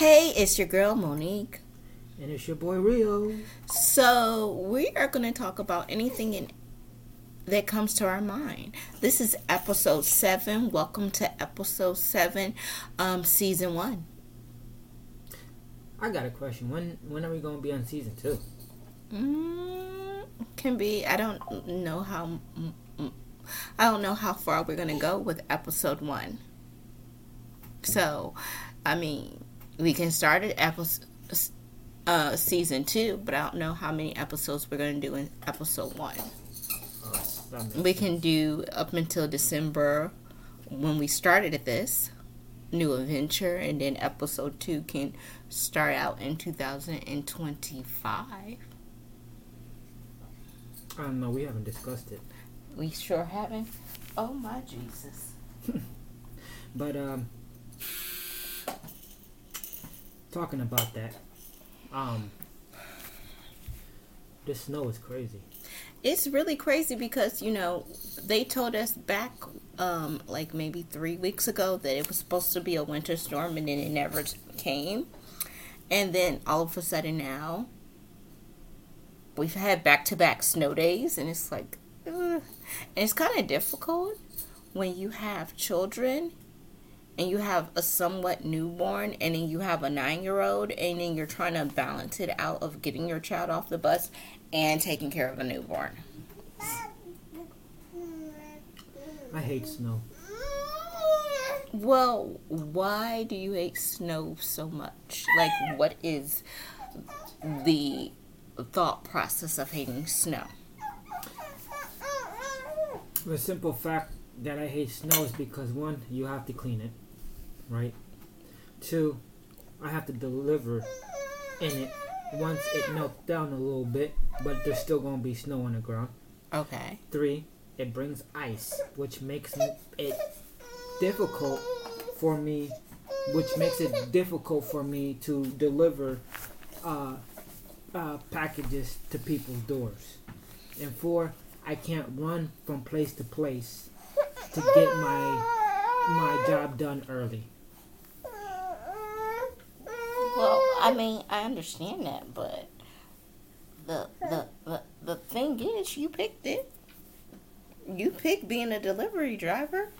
Hey, it's your girl Monique. And it's your boy Rio. So, we are going to talk about anything in, that comes to our mind. This is episode 7. Welcome to episode 7, um, season 1. I got a question. When when are we going to be on season 2? Mm, can be. I don't know how. I don't know how far we're gonna go with episode one. So, I mean, we can start at episode uh, season two, but I don't know how many episodes we're gonna do in episode one. we can do up until December when we started at this new adventure, and then episode two can start out in 2025. I don't know. We haven't discussed it. We sure haven't. Oh my Jesus. but um, talking about that, um, the snow is crazy. It's really crazy because you know they told us back um like maybe three weeks ago that it was supposed to be a winter storm and then it never came, and then all of a sudden now we've had back to back snow days, and it's like, and it's kind of difficult when you have children and you have a somewhat newborn and then you have a nine year old and then you're trying to balance it out of getting your child off the bus and taking care of a newborn. I hate snow. Well, why do you hate snow so much? Like, what is the thought process of hating snow? The simple fact that I hate snow is because one, you have to clean it, right? Two, I have to deliver in it once it melts down a little bit, but there's still gonna be snow on the ground. Okay. Three, it brings ice, which makes it difficult for me, which makes it difficult for me to deliver uh, uh, packages to people's doors. And four, I can't run from place to place to get my my job done early. Well, I mean, I understand that, but the the the, the thing is, you picked it. You picked being a delivery driver,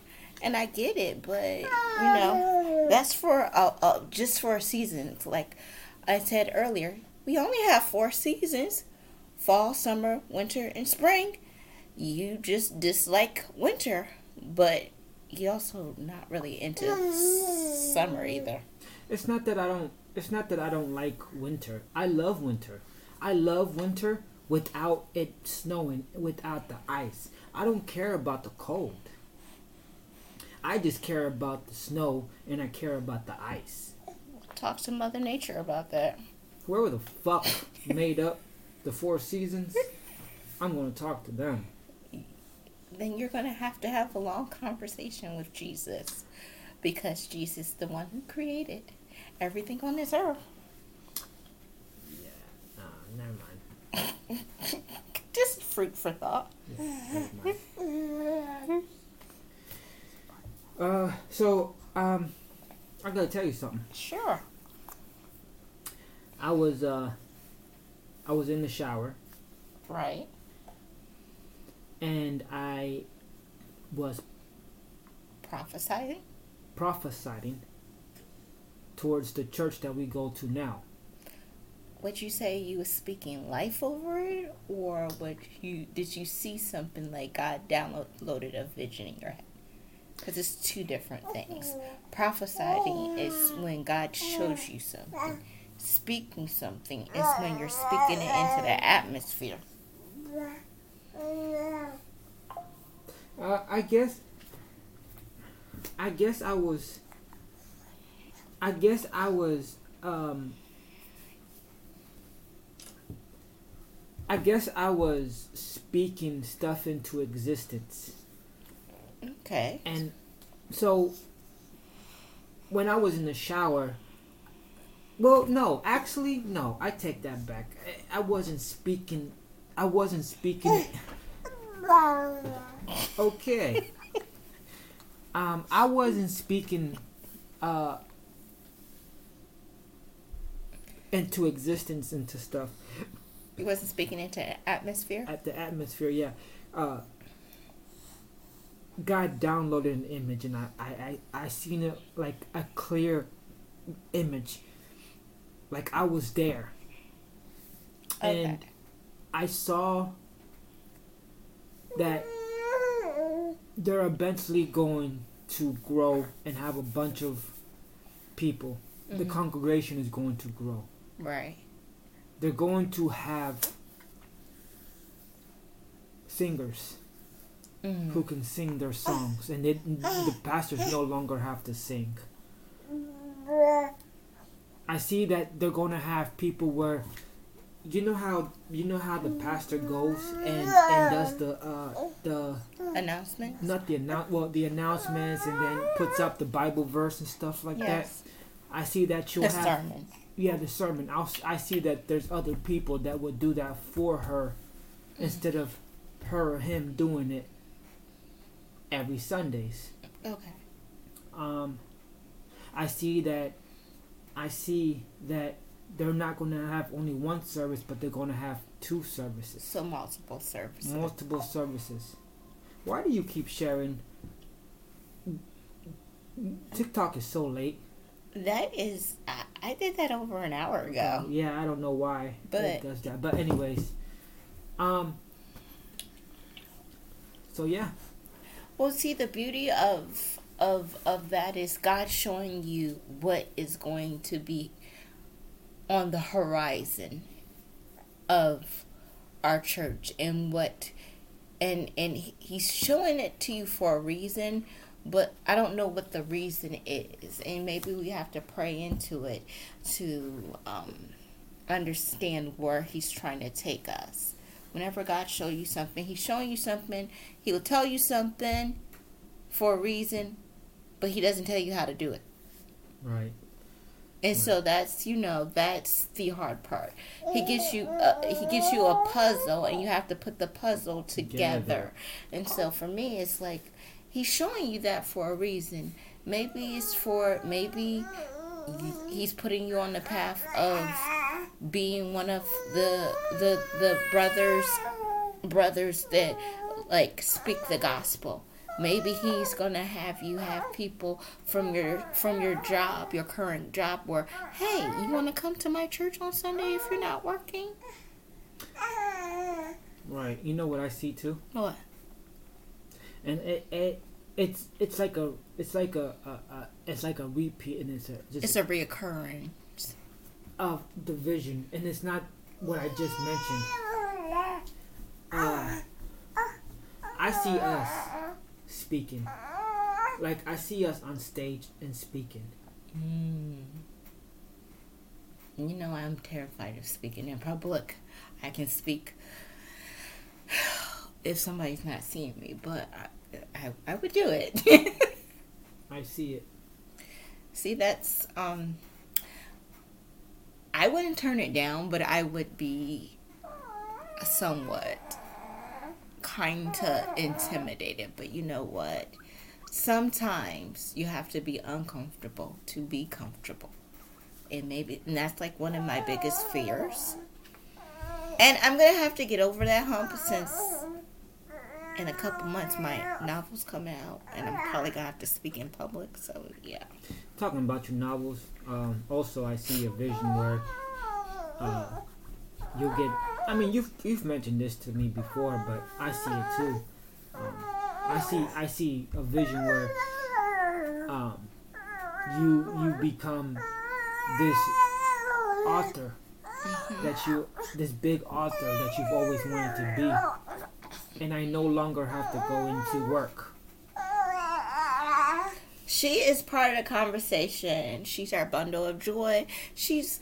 and I get it, but you know, that's for a, a just for a season. Like I said earlier, we only have four seasons: fall, summer, winter, and spring. You just dislike winter, but you also not really into summer either. It's not that I don't. It's not that I don't like winter. I love winter. I love winter without it snowing, without the ice. I don't care about the cold. I just care about the snow and I care about the ice. Talk to Mother Nature about that. Whoever the fuck made up the four seasons, I'm going to talk to them then you're going to have to have a long conversation with Jesus because Jesus is the one who created everything on this earth. Yeah, uh, never mind. Just fruit for thought. Yeah, uh, so, um, I gotta tell you something. Sure. I was, uh, I was in the shower. Right and I was prophesying prophesying towards the church that we go to now. Would you say you were speaking life over it, or would you did you see something like God downloaded a vision in your head? Because it's two different things. Prophesying is when God shows you something. Speaking something is when you're speaking it into the atmosphere. Uh, I guess. I guess I was. I guess I was. Um, I guess I was speaking stuff into existence. Okay. And so when I was in the shower, well, no, actually, no, I take that back. I, I wasn't speaking. I wasn't speaking. okay. Um, I wasn't speaking. Uh, into existence into stuff. He wasn't speaking into atmosphere. At the atmosphere, yeah. Uh, God downloaded an image, and I, I, I, I seen it like a clear image, like I was there, Okay. and I saw that they're eventually going to grow and have a bunch of people. The Mhm. congregation is going to grow. Right. They're going to have singers Mm. who can sing their songs, and they, the pastors no longer have to sing. I see that they're going to have people where you know how you know how the pastor goes and, and does the uh the Announcement. not the announce well the announcements and then puts up the Bible verse and stuff like Yes. that. I see that she'll The have sermon. Yeah the sermon. I'll, I see that there's other people that would do that for her instead of her or him doing it every Sundays. Okay. Um, I see that I see that they're not going to have only one service, but they're going to have two services, So multiple services. multiple services. Why do you keep sharing? TikTok is so late. That is, I, I did that over an hour ago. Yeah, I don't know why But- it does that. But anyways, um. So yeah, Well, see, the beauty of of of that is God showing you what is going to be on the horizon of our church and what and and he's showing it to you for a reason but i don't know what the reason is and maybe we have to pray into it to um understand where he's trying to take us whenever god show you something he's showing you something he will tell you something for a reason but he doesn't tell you how to do it right. and so that's you know that's the hard part. He gives you a, he gives you a puzzle, and you have to put the puzzle together. Together. And so for me, it's like he's showing you that for a reason. Maybe it's for maybe he's putting you on the path of being one of the the the brothers brothers that like speak the gospel. Maybe he's gonna have you have people from your from your job, your current job, where hey, you want to come to my church on Sunday if you're not working? Right. You know what I see too? What? And it, it it's it's like a it's like a, a, a it's like a repeat and it's a just It's a reoccurring. of the vision and it's not what I just mentioned. Uh, I see us speaking, like I see us on stage and speaking. Mm. You know, I'm terrified of speaking in public. I can speak if somebody's not seeing me, but I, I, I would do it. I see it. See, that's um. I wouldn't turn it down, but I would be somewhat kind to intimidated. But you know what? Sometimes you have to be uncomfortable to be comfortable, and maybe and that's like one of my biggest fears. And I'm gonna have to get over that hump since in a couple months my novel's coming out, and I'm probably gonna have to speak in public. So yeah. Talking about your novels, um, also I see a vision where uh, you'll get. I mean, you've you've mentioned this to me before, but I see it too. Um, I see I see a vision where um, you you become this author that you this big author that you've always wanted to be, and I no longer have to go into work. She is part of the conversation. She's our bundle of joy. She's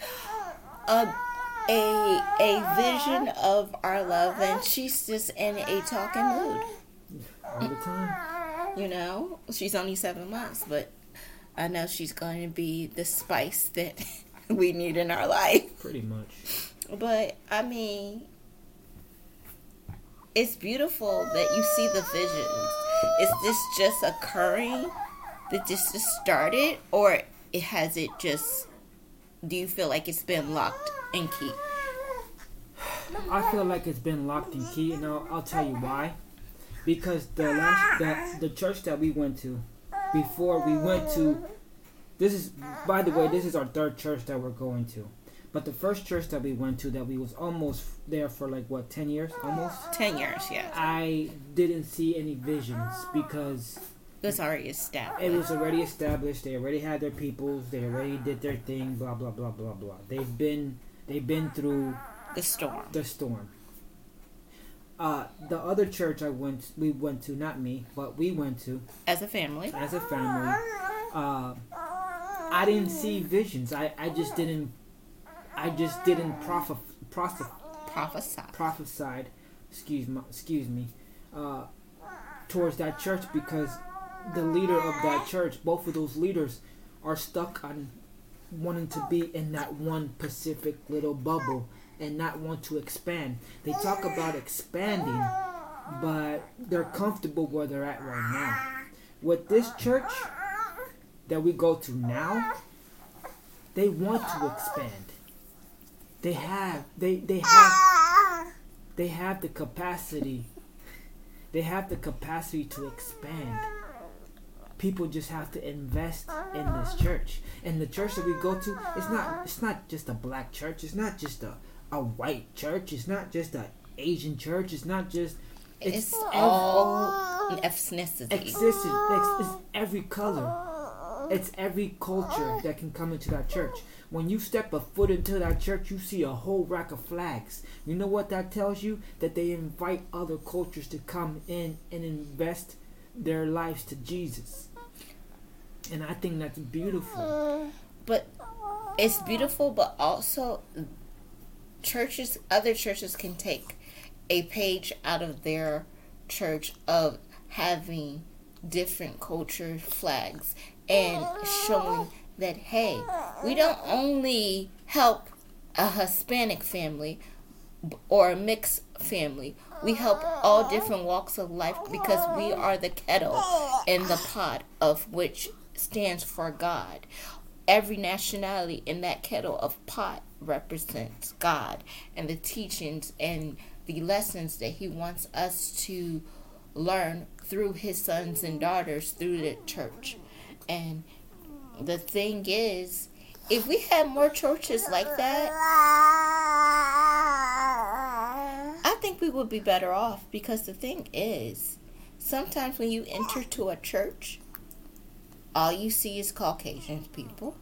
a a a vision of our love, and she's just in a talking mood. all the time. You know, she's only seven months, but I know she's going to be the spice that we need in our life. Pretty much. But I mean, it's beautiful that you see the visions. Is this just occurring? That this just started, or it has it just do you feel like it's been locked and key? I feel like it's been locked and key, and I'll, I'll tell you why. Because the last that the church that we went to, before we went to, this is by the way, this is our third church that we're going to. But the first church that we went to, that we was almost there for like what ten years, almost ten years, yeah. I didn't see any visions because it was already established. It was already established. They already had their peoples. They already did their thing. Blah blah blah blah blah. They've been they've been through the storm. The storm. Uh, the other church I went, we went to, not me, but we went to as a family. As a family, uh, I didn't see visions. I, I just didn't, I just didn't prophet, prophet, prophesy, prophesied. Excuse me, excuse me, uh, towards that church because the leader of that church, both of those leaders, are stuck on wanting to be in that one Pacific little bubble and not want to expand. They talk about expanding, but they're comfortable where they're at right now. With this church that we go to now, they want to expand. They have they they have they have the capacity. They have the capacity to expand. People just have to invest in this church. And the church that we go to, it's not it's not just a black church. It's not just a a white church. It's not just a Asian church. It's not just. It's, it's all ethnicity. It's, it's every color. It's every culture that can come into that church. When you step a foot into that church, you see a whole rack of flags. You know what that tells you? That they invite other cultures to come in and invest their lives to Jesus. And I think that's beautiful. But it's beautiful, but also churches, other churches can take a page out of their church of having different culture flags and showing that hey, we don't only help a Hispanic family or a mixed family. We help all different walks of life because we are the kettle and the pot of which stands for God. Every nationality in that kettle of pot represents God and the teachings and the lessons that He wants us to learn through His sons and daughters through the church. And the thing is, if we had more churches like that, I think we would be better off because the thing is, sometimes when you enter to a church, all you see is Caucasian people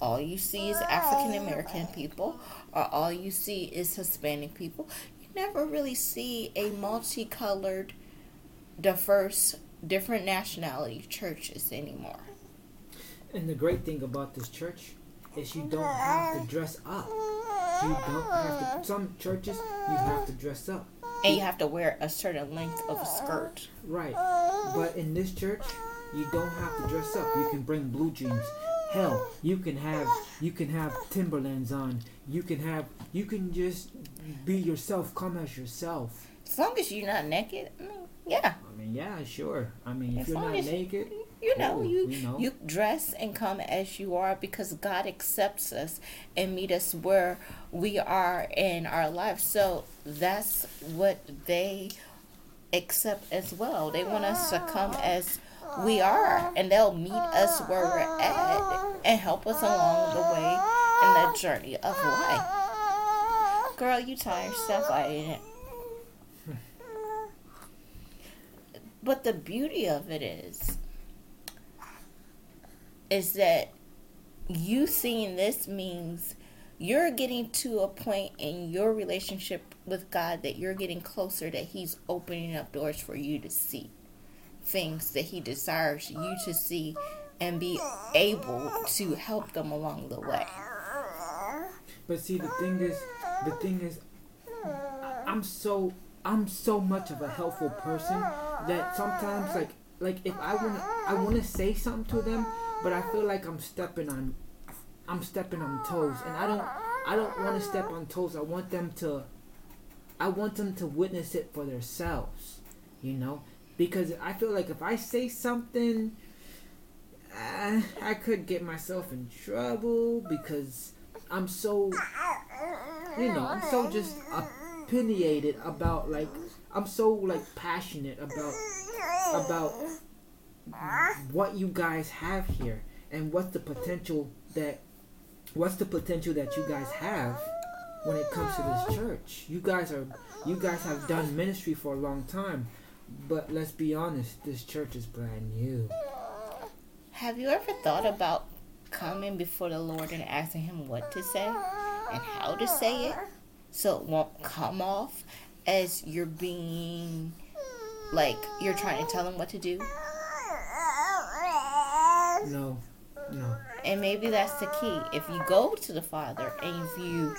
all you see is African American people or all you see is Hispanic people. You never really see a multicolored, diverse, different nationality churches anymore. And the great thing about this church is you don't have to dress up. You don't have to. Some churches you have to dress up. And you have to wear a certain length of a skirt. Right. But in this church, you don't have to dress up. You can bring blue jeans. Hell, you can have you can have Timberlands on. You can have you can just be yourself. Come as yourself. As long as you're not naked. I mean, yeah. I mean, yeah, sure. I mean, if as you're not naked, you know, you you, know. you dress and come as you are because God accepts us and meet us where we are in our life. So that's what they accept as well. They want us to come as we are, and they'll meet us where we're at and help us along the way in the journey of life. Girl, you tired stuff I ain't it. But the beauty of it is, is that you seeing this means you're getting to a point in your relationship with God that you're getting closer, that He's opening up doors for you to see things that He desires you to see and be able to help them along the way. But see, the thing is, the thing is, I'm so I'm so much of a helpful person that sometimes, like, like if I want I want to say something to them, but I feel like I'm stepping on I'm stepping on toes, and I don't I don't want to step on toes. I want them to I want them to witness it for themselves, you know because I feel like if I say something, uh, I could get myself in trouble because I'm so you know I'm so just opinionated about like I'm so like passionate about about what you guys have here and what's the potential that what's the potential that you guys have when it comes to this church. You guys are you guys have done ministry for a long time, but let's be honest, this church is brand new. Have you ever thought about coming before the Lord and asking him what to say and how to say it so it won't come off as you're being like you're trying to tell him what to do? No. No. And maybe that's the key. If you go to the Father and if you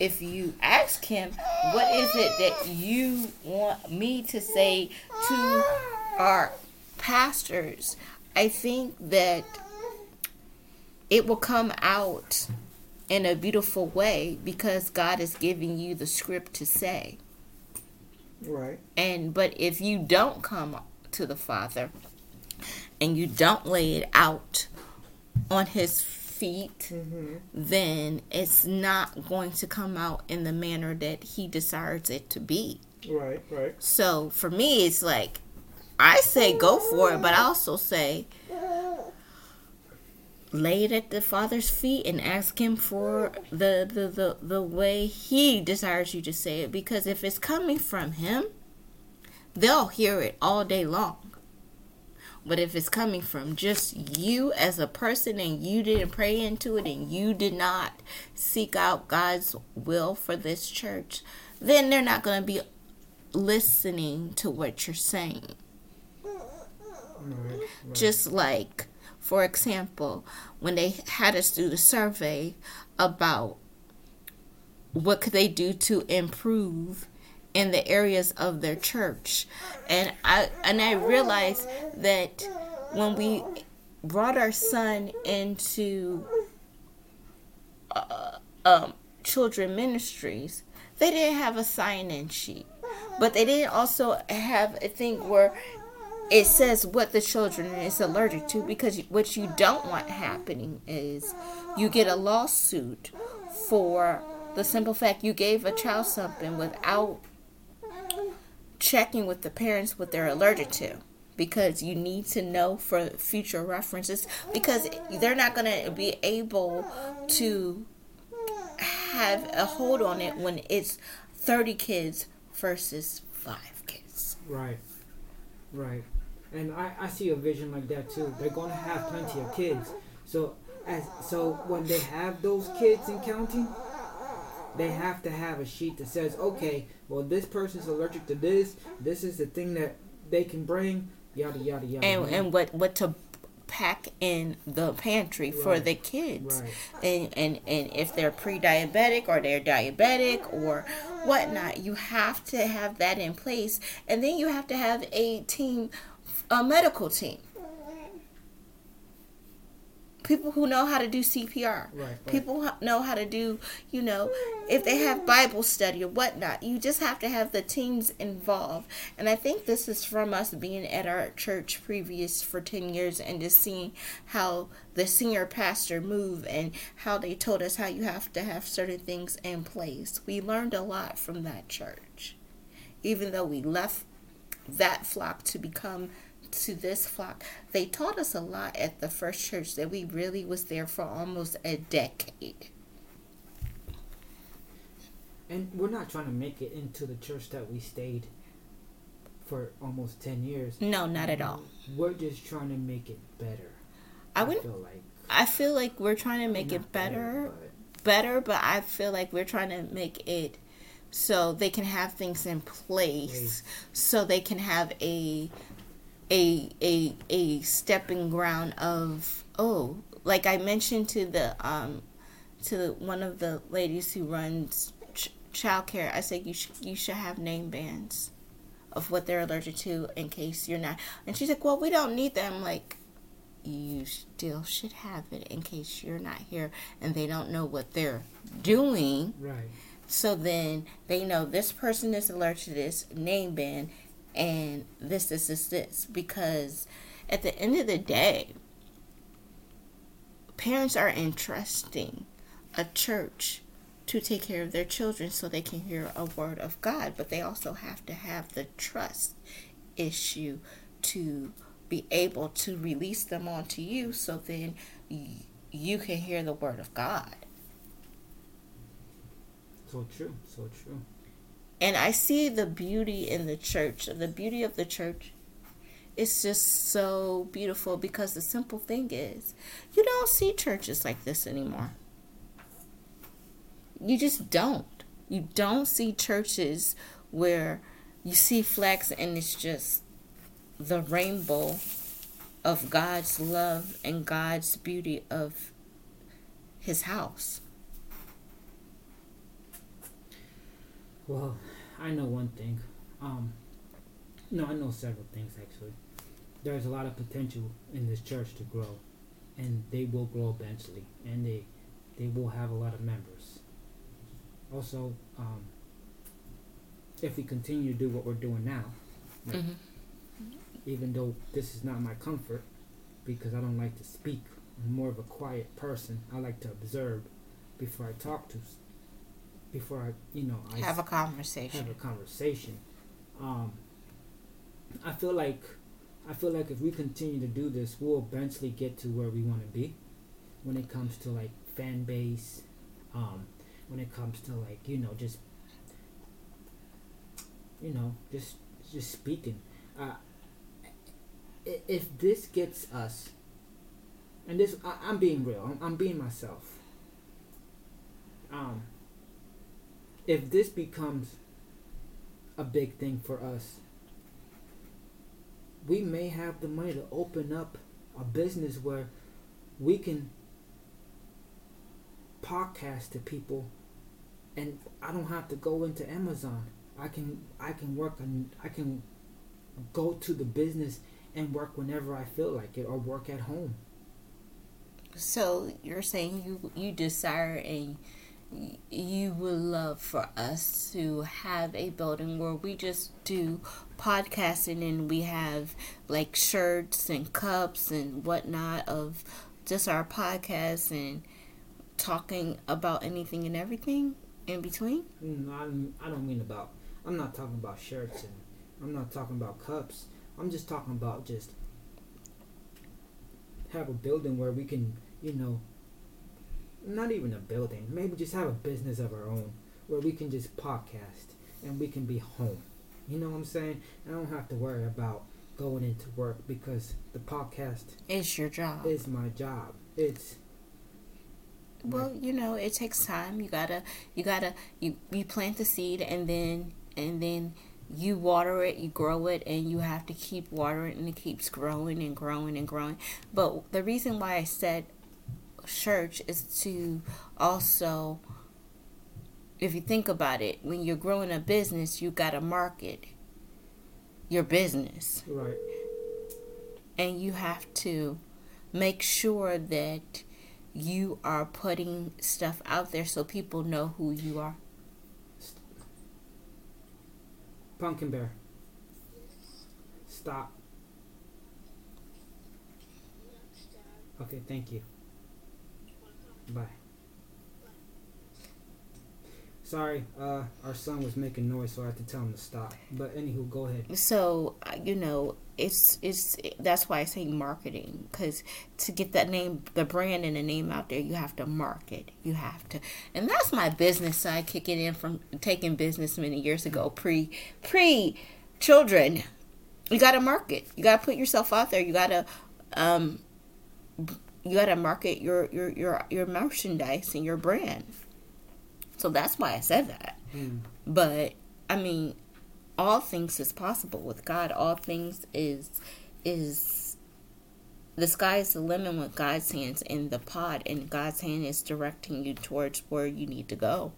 if you ask him, what is it that you want me to say to our pastors? I think that it will come out in a beautiful way because God is giving you the script to say. Right. And but if you don't come to the Father and you don't lay it out on his feet, Mm-hmm. then it's not going to come out in the manner that he desires it to be. Right. Right. So for me, it's like I say go for it, but I also say lay it at the Father's feet and ask Him for the the the, the way He desires you to say it. Because if it's coming from Him, they'll hear it all day long. But if it's coming from just you as a person and you didn't pray into it and you did not seek out God's will for this church, then they're not going to be listening to what you're saying. Just like, for example, when they had us do the survey about what could they do to improve in the areas of their church, and I and I realized that when we brought our son into uh, um, children ministries, they didn't have a sign-in sheet, but they didn't also have a thing where it says what the children is allergic to because what you don't want happening is you get a lawsuit for the simple fact you gave a child something without checking with the parents what they're allergic to because you need to know for future references because they're not going to be able to have a hold on it when it's 30 kids versus 5 kids. Right. Right. And I, I see a vision like that too. They're going to have plenty of kids. So as so when they have those kids in counting, they have to have a sheet that says, okay, well this person's allergic to this. This is the thing that they can bring. Yada yada yada. And yada. and what what to pack in the pantry for Right. the kids. Right. And, and and if they're pre-diabetic or they're diabetic or whatnot, you have to have that in place, and then you have to have a team, a medical team, people who know how to do CPR, Right, right. people know how to do, you know, if they have Bible study or whatnot. You just have to have the teams involved, and I think this is from us being at our church previous for ten years and just seeing how the senior pastor move and how they told us how you have to have certain things in place. We learned a lot from that church, even though we left that flock to become to this flock they taught us a lot at the first church that we really was there for almost a decade And we're not trying to make it into the church that we stayed for almost ten years. no not at all We're just trying to make it better. i would feel like i feel like we're trying to make it better but- better but i feel like we're trying to make it so they can have things in place Place. so they can have a a a a stepping ground of oh like i mentioned to the um to one of the ladies who runs ch- childcare i said you should you should have name bands of what they're allergic to in case you're not. And she's like well we don't need them. Like you still should have it in case you're not here and they don't know what they're doing. Right. so then they know this person is allergic to this name band and this, this, this, this. Because at the end of the day, parents are entrusting a church to take care of their children so they can hear a word of God, but they also have to have the trust issue to be able to release them onto you so then you can hear the word of God. So true, so true. And I see the beauty in the church. The beauty of the church is just so beautiful because the simple thing is you don't see churches like this anymore. You just don't. You don't see churches where you see flags and it's just the rainbow of God's love and God's beauty of his house. Well, I know one thing. Um, no, I know several things actually. There's a lot of potential in this church to grow, and they will grow eventually, and they they will have a lot of members. Also, um, if we continue to do what we're doing now, like, mm-hmm even though this is not my comfort because I don't like to speak. I'm more of a quiet person. I like to observe before I talk to, before I, you know, I have a conversation. Have a conversation. Um, I feel like, I feel like if we continue to do this, we'll eventually get to where we want to be, when it comes to like fan base, um, when it comes to like you know just, you know just just speaking. Uh, if this gets us, and this I, am being real, I'm, I'm being myself. Um, if this becomes a big thing for us, we may have the money to open up a business where we can podcast to people and I don't have to go into Amazon. I can I can work on I can go to the business and work whenever I feel like it or work at home. So you're saying you you desire a you would love for us to have a building where we just do podcasting and we have like shirts and cups and whatnot of just our podcast and talking about anything and everything in between? No, mm, I don't mean about. I'm not talking about shirts and I'm not talking about cups. I'm just talking about just have a building where we can, you know, not even a building, maybe just have a business of our own where we can just podcast and we can be home. You know what I'm saying? I don't have to worry about going into work because the podcast is your job. It's my job. It's well, you know, it takes time. You gotta, you gotta, you you plant the seed and then and then you water it, you grow it, and you have to keep watering and it keeps growing and growing and growing. But the reason why I said church is to also, if you think about it, when you're growing a business, you got to market your business. Right. And you have to make sure that you are putting stuff out there so people know who you are. Pumpkin Bear. Stop. Okay, thank you. Bye. Sorry, uh, our son was making noise, so I had to tell him to stop. But anywho, go ahead. So uh, you know, it's it's that's why I say marketing because to get that name, the brand and the name out there, you have to market. You have to, and that's my business side kicking in from taking business many years ago, pre pre children. You got to market. You got to put yourself out there. You got to um, you got to market your your your your merchandise and your brand. So that's why I said that. Mm. But I mean, all things is possible with God. All things is is the sky is the limit with God's hands in the pot, and God's hand is directing you towards where you need to go.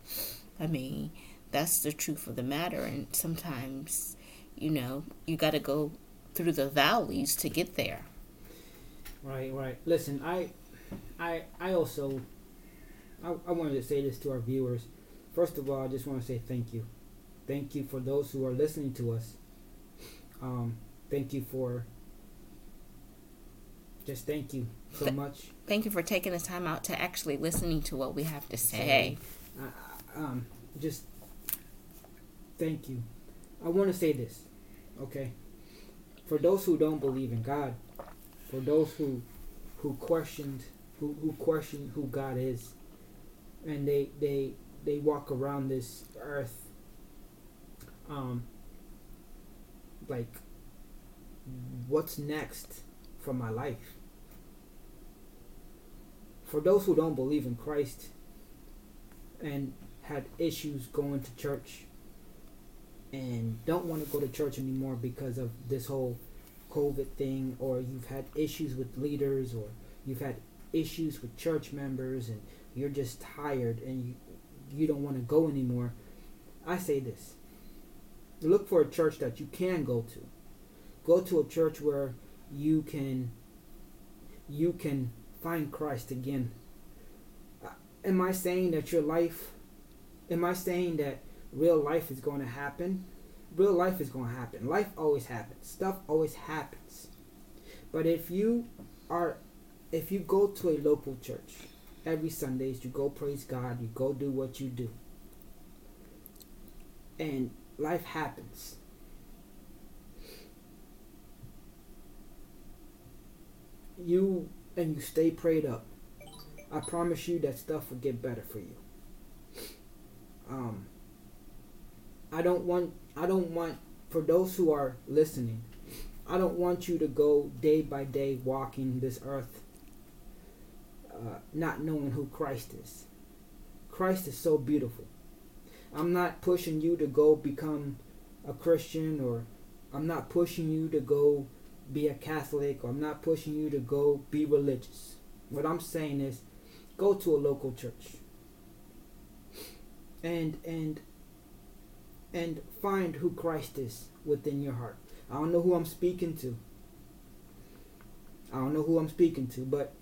I mean, that's the truth of the matter. And sometimes, you know, you got to go through the valleys to get there. Right, right. Listen, I, I, I also, I, I wanted to say this to our viewers. First of all, I just want to say thank you Thank you for those who are listening to us. Um, thank you for just thank you so much. Thank you for taking the time out to actually listening to what we have to say. Uh, um, just thank you. I want to say this, okay? For those who don't believe in God, for those who who questioned who, who question who God is, and they they they walk around this earth, um, like, what's next for my life? For those who don't believe in Christ and had issues going to church and don't want to go to church anymore because of this whole COVID thing, or you've had issues with leaders, or you've had issues with church members and you're just tired and you, you don't want to go anymore, I say this. Look for a church that you can go to. Go to a church where you can you can find Christ again. Uh, am I saying that your life am I saying that real life is going to happen? Real life is going to happen. Life always happens. Stuff always happens. But if you are if you go to a local church every Sundays, you go praise God, you go do what you do, and life happens. You and you stay prayed up. I promise you that stuff will get better for you. Um, I don't want I don't want for those who are listening, I don't want you to go day by day walking this earth uh, not knowing who Christ is. Christ is so beautiful. I'm not pushing you to go become a Christian or I'm not pushing you to go be a Catholic or I'm not pushing you to go be religious. What I'm saying is go to a local church and and and find who Christ is within your heart. I don't know who I'm speaking to. I don't know who I'm speaking to, but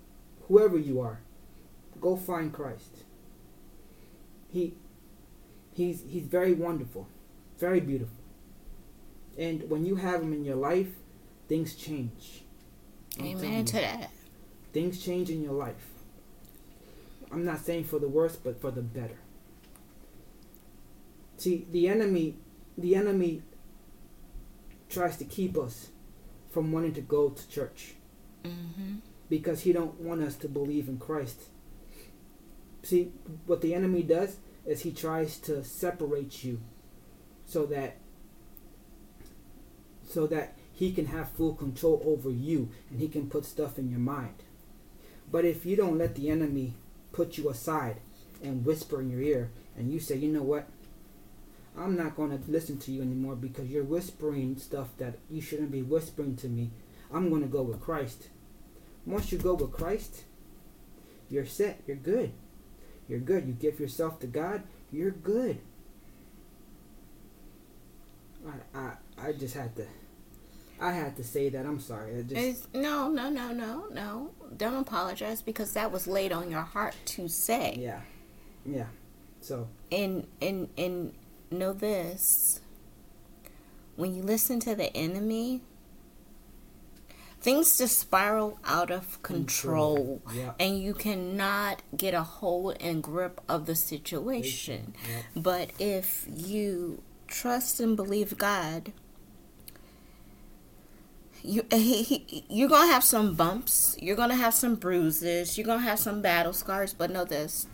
whoever you are, go find Christ. He he's he's very wonderful, very beautiful. And when you have him in your life, things change. I'm Amen to that. Things change in your life. I'm not saying for the worse, but for the better. See, the enemy the enemy tries to keep us from wanting to go to church. Mm-hmm because he don't want us to believe in Christ. See, what the enemy does is he tries to separate you so that so that he can have full control over you and he can put stuff in your mind. But if you don't let the enemy put you aside and whisper in your ear and you say, "You know what? I'm not going to listen to you anymore because you're whispering stuff that you shouldn't be whispering to me. I'm going to go with Christ." Once you go with Christ, you're set. You're good. You're good. You give yourself to God, you're good. I I, I just had to I had to say that. I'm sorry. I just no, no, no, no, no. Don't apologize because that was laid on your heart to say. Yeah. Yeah. So and and and know this. When you listen to the enemy, things just spiral out of control, Yeah. and you cannot get a hold and grip of the situation. Yeah. But if you trust and believe God, you he, he, you're gonna have some bumps, you're gonna have some bruises, you're gonna have some battle scars. But know this: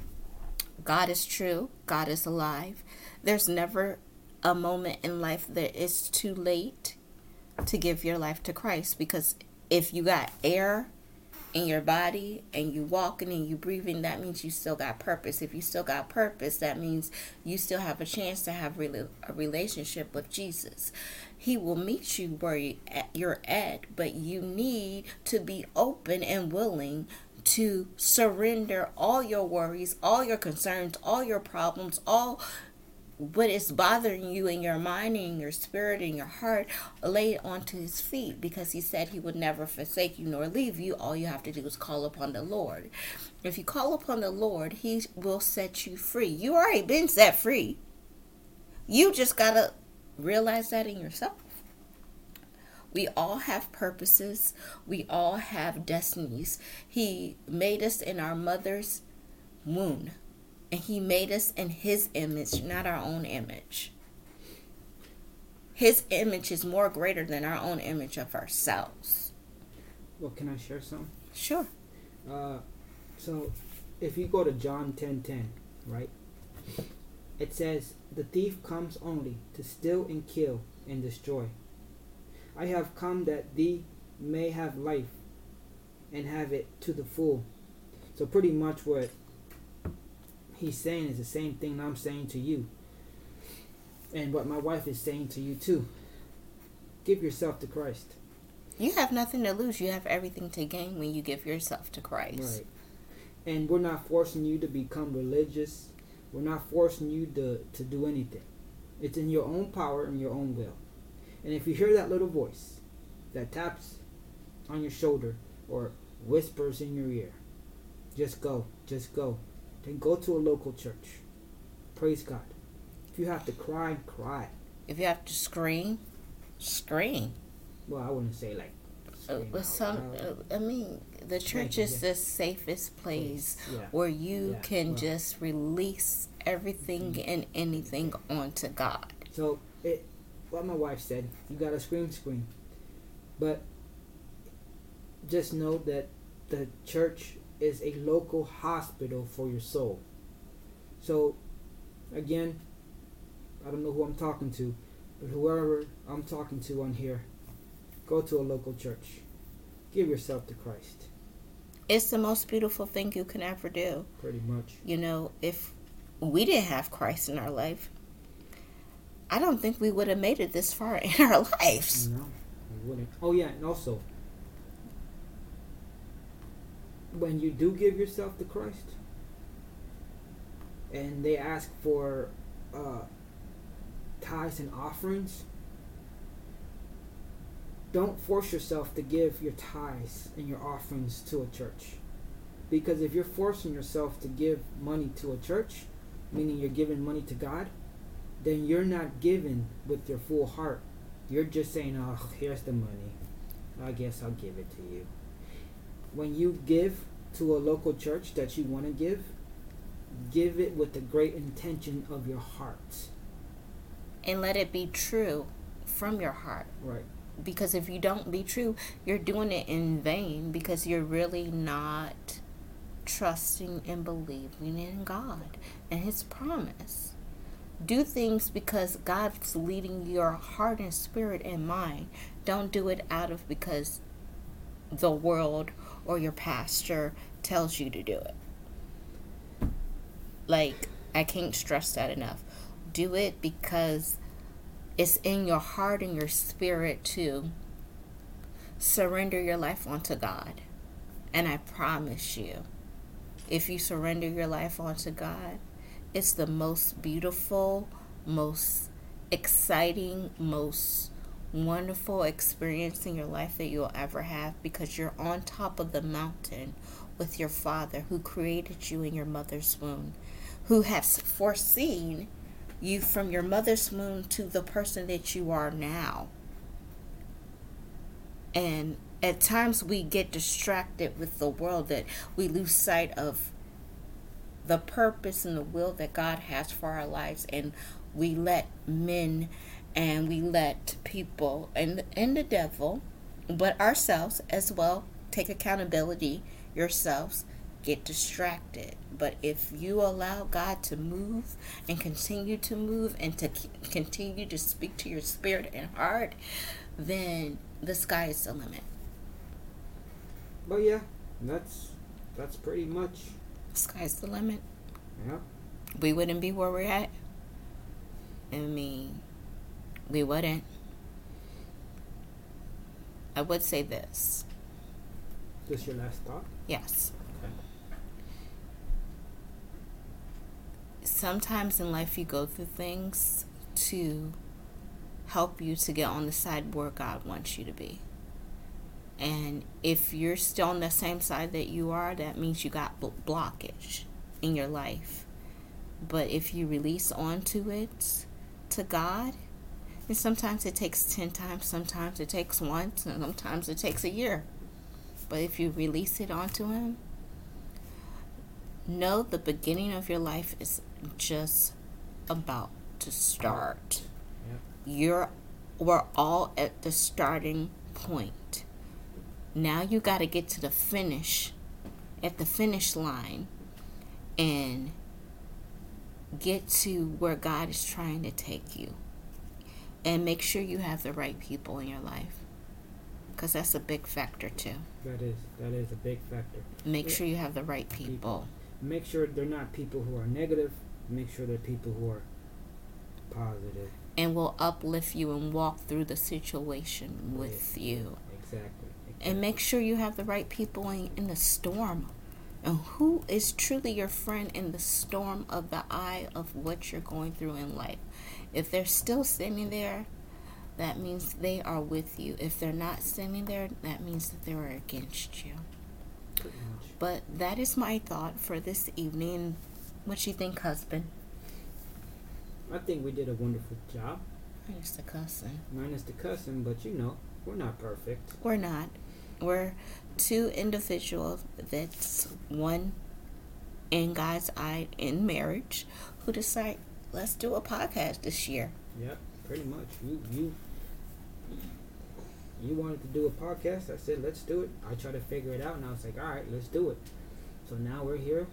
God is true, God is alive. There's never a moment in life that it's too late to give your life to Christ because if you got air in your body and you walking and you breathing, that means you still got purpose. If you still got purpose, that means you still have a chance to have really a relationship with Jesus. He will meet you where you're at, but you need to be open and willing to surrender all your worries, all your concerns, all your problems, all what is bothering you in your mind and your spirit and your heart, lay it onto his feet because he said he would never forsake you nor leave you. All you have to do is call upon the Lord. If you call upon the Lord, he will set you free. You already been set free. You just got to realize that in yourself. We all have purposes. We all have destinies. He made us in our mother's womb. And he made us in his image, not our own image. His image is more greater than our own image of ourselves. Well, can I share some? Sure. Uh, so, if you go to John 10 10, right? It says, The thief comes only to steal and kill and destroy. I have come that thee may have life and have it to the full. So, pretty much what he's saying is the same thing I'm saying to you. And what my wife is saying to you too. Give yourself to Christ. You have nothing to lose. You have everything to gain when you give yourself to Christ. Right. And we're not forcing you to become religious. We're not forcing you to, to do anything. It's in your own power and your own will. And if you hear that little voice that taps on your shoulder or whispers in your ear, just go, just go. Then go to a local church. Praise God. If you have to cry, cry. If you have to scream, scream. Well, I wouldn't say like. Uh, with some, uh, I mean, the church is the safest place yeah. where you yeah. can well, just release everything mm-hmm. and anything onto God. So, it, what my wife said, you gotta scream, scream. But just know that the church is a local hospital for your soul. So, again, I don't know who I'm talking to, but whoever I'm talking to on here, go to a local church. Give yourself to Christ. It's the most beautiful thing you can ever do. Pretty much. You know, if we didn't have Christ in our life, I don't think we would have made it this far in our lives. No, we wouldn't. Oh, yeah, and also, when you do give yourself to Christ, and they ask for uh, tithes and offerings, don't force yourself to give your tithes and your offerings to a church. Because if you're forcing yourself to give money to a church, meaning you're giving money to God, then you're not giving with your full heart. You're just saying, oh, here's the money. I guess I'll give it to you. When you give to a local church that you want to give, give it with the great intention of your heart and let it be true from your heart. Right. Because if you don't be true, you're doing it in vain because you're really not trusting and believing in God and His promise. Do things because God's leading your heart and spirit and mind. Don't do it out of because the world or your pastor tells you to do it. Like, I can't stress that enough do it because it's in your heart and your spirit to surrender your life onto God. And I promise you, if you surrender your life onto God, it's the most beautiful, most exciting, most wonderful experience in your life that you'll ever have because you're on top of the mountain with your Father who created you in your mother's womb, who has foreseen you from your mother's womb to the person that you are now. And at times we get distracted with the world that we lose sight of the purpose and the will that God has for our lives and we let men and we let people and and the devil but ourselves as well take accountability yourselves get distracted. But if you allow God to move and continue to move and to continue to speak to your spirit and heart, then the sky is the limit. But yeah, that's that's pretty much. The sky's the limit. Yeah. We wouldn't be where we're at. I mean, we wouldn't. I would say this. This your last thought? Yes. sometimes in life you go through things to help you to get on the side where God wants you to be. And if you're still on the same side that you are, that means you got blockage in your life. But if you release onto it to God, And sometimes it takes 10 times, sometimes it takes once, and sometimes it takes a year. But if you release it onto Him, know the beginning of your life is just about to start. Yep. You're we're all at the starting point. Now you got to get to the finish at the finish line and get to where God is trying to take you. And make sure you have the right people in your life. Cuz that's a big factor too. That is that is a big factor. Make Yeah. sure you have the right people. Make sure they're not people who are negative. Make sure they're people who are and will uplift you and walk through the situation with you. Exactly. And make sure you have the right people in, in the storm. And who is truly your friend in the storm of the eye of what you're going through in life? If they're still standing there, that means they are with you. If they're not standing there, that means that they are against you. But that is my thought for this evening. What you think, husband? I think we did a wonderful job. Used to cussing. Minus the cussing, but you know, we're not perfect. We're not. We're two individuals that's one in God's eye in marriage who decide let's do a podcast this year. Yep, pretty much. You you you wanted to do a podcast. I said let's do it. I tried to figure it out, and I was like, all right, let's do it. So now we're here,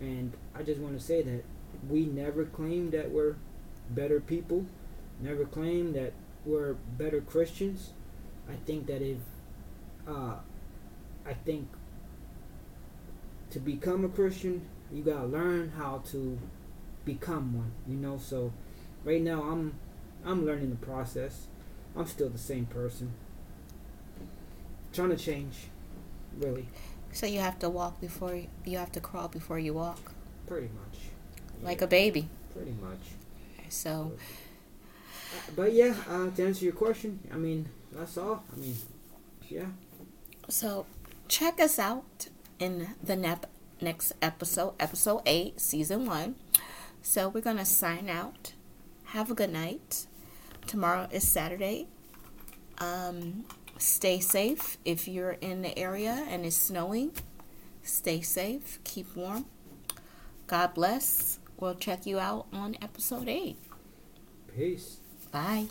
and I just want to say that we never claim that we're better people. Never claim that we're better Christians. I think that if uh, I think to become a Christian, you gotta learn how to become one. You know, so right now I'm I'm learning the process. I'm still the same person. Trying to change, really, So you have to walk before you, you have to crawl before you walk, pretty much. like Yeah, a baby. pretty much. So Uh, but yeah, uh, to answer your question, I mean that's all. I mean, yeah. So check us out in the nep- next episode, episode 8, season 1. So we're going to sign out. Have a good night. Tomorrow is Saturday. Um, stay safe if you're in the area and it's snowing. Stay safe. Keep warm. God bless. We'll check you out on episode 8. Peace. Bye.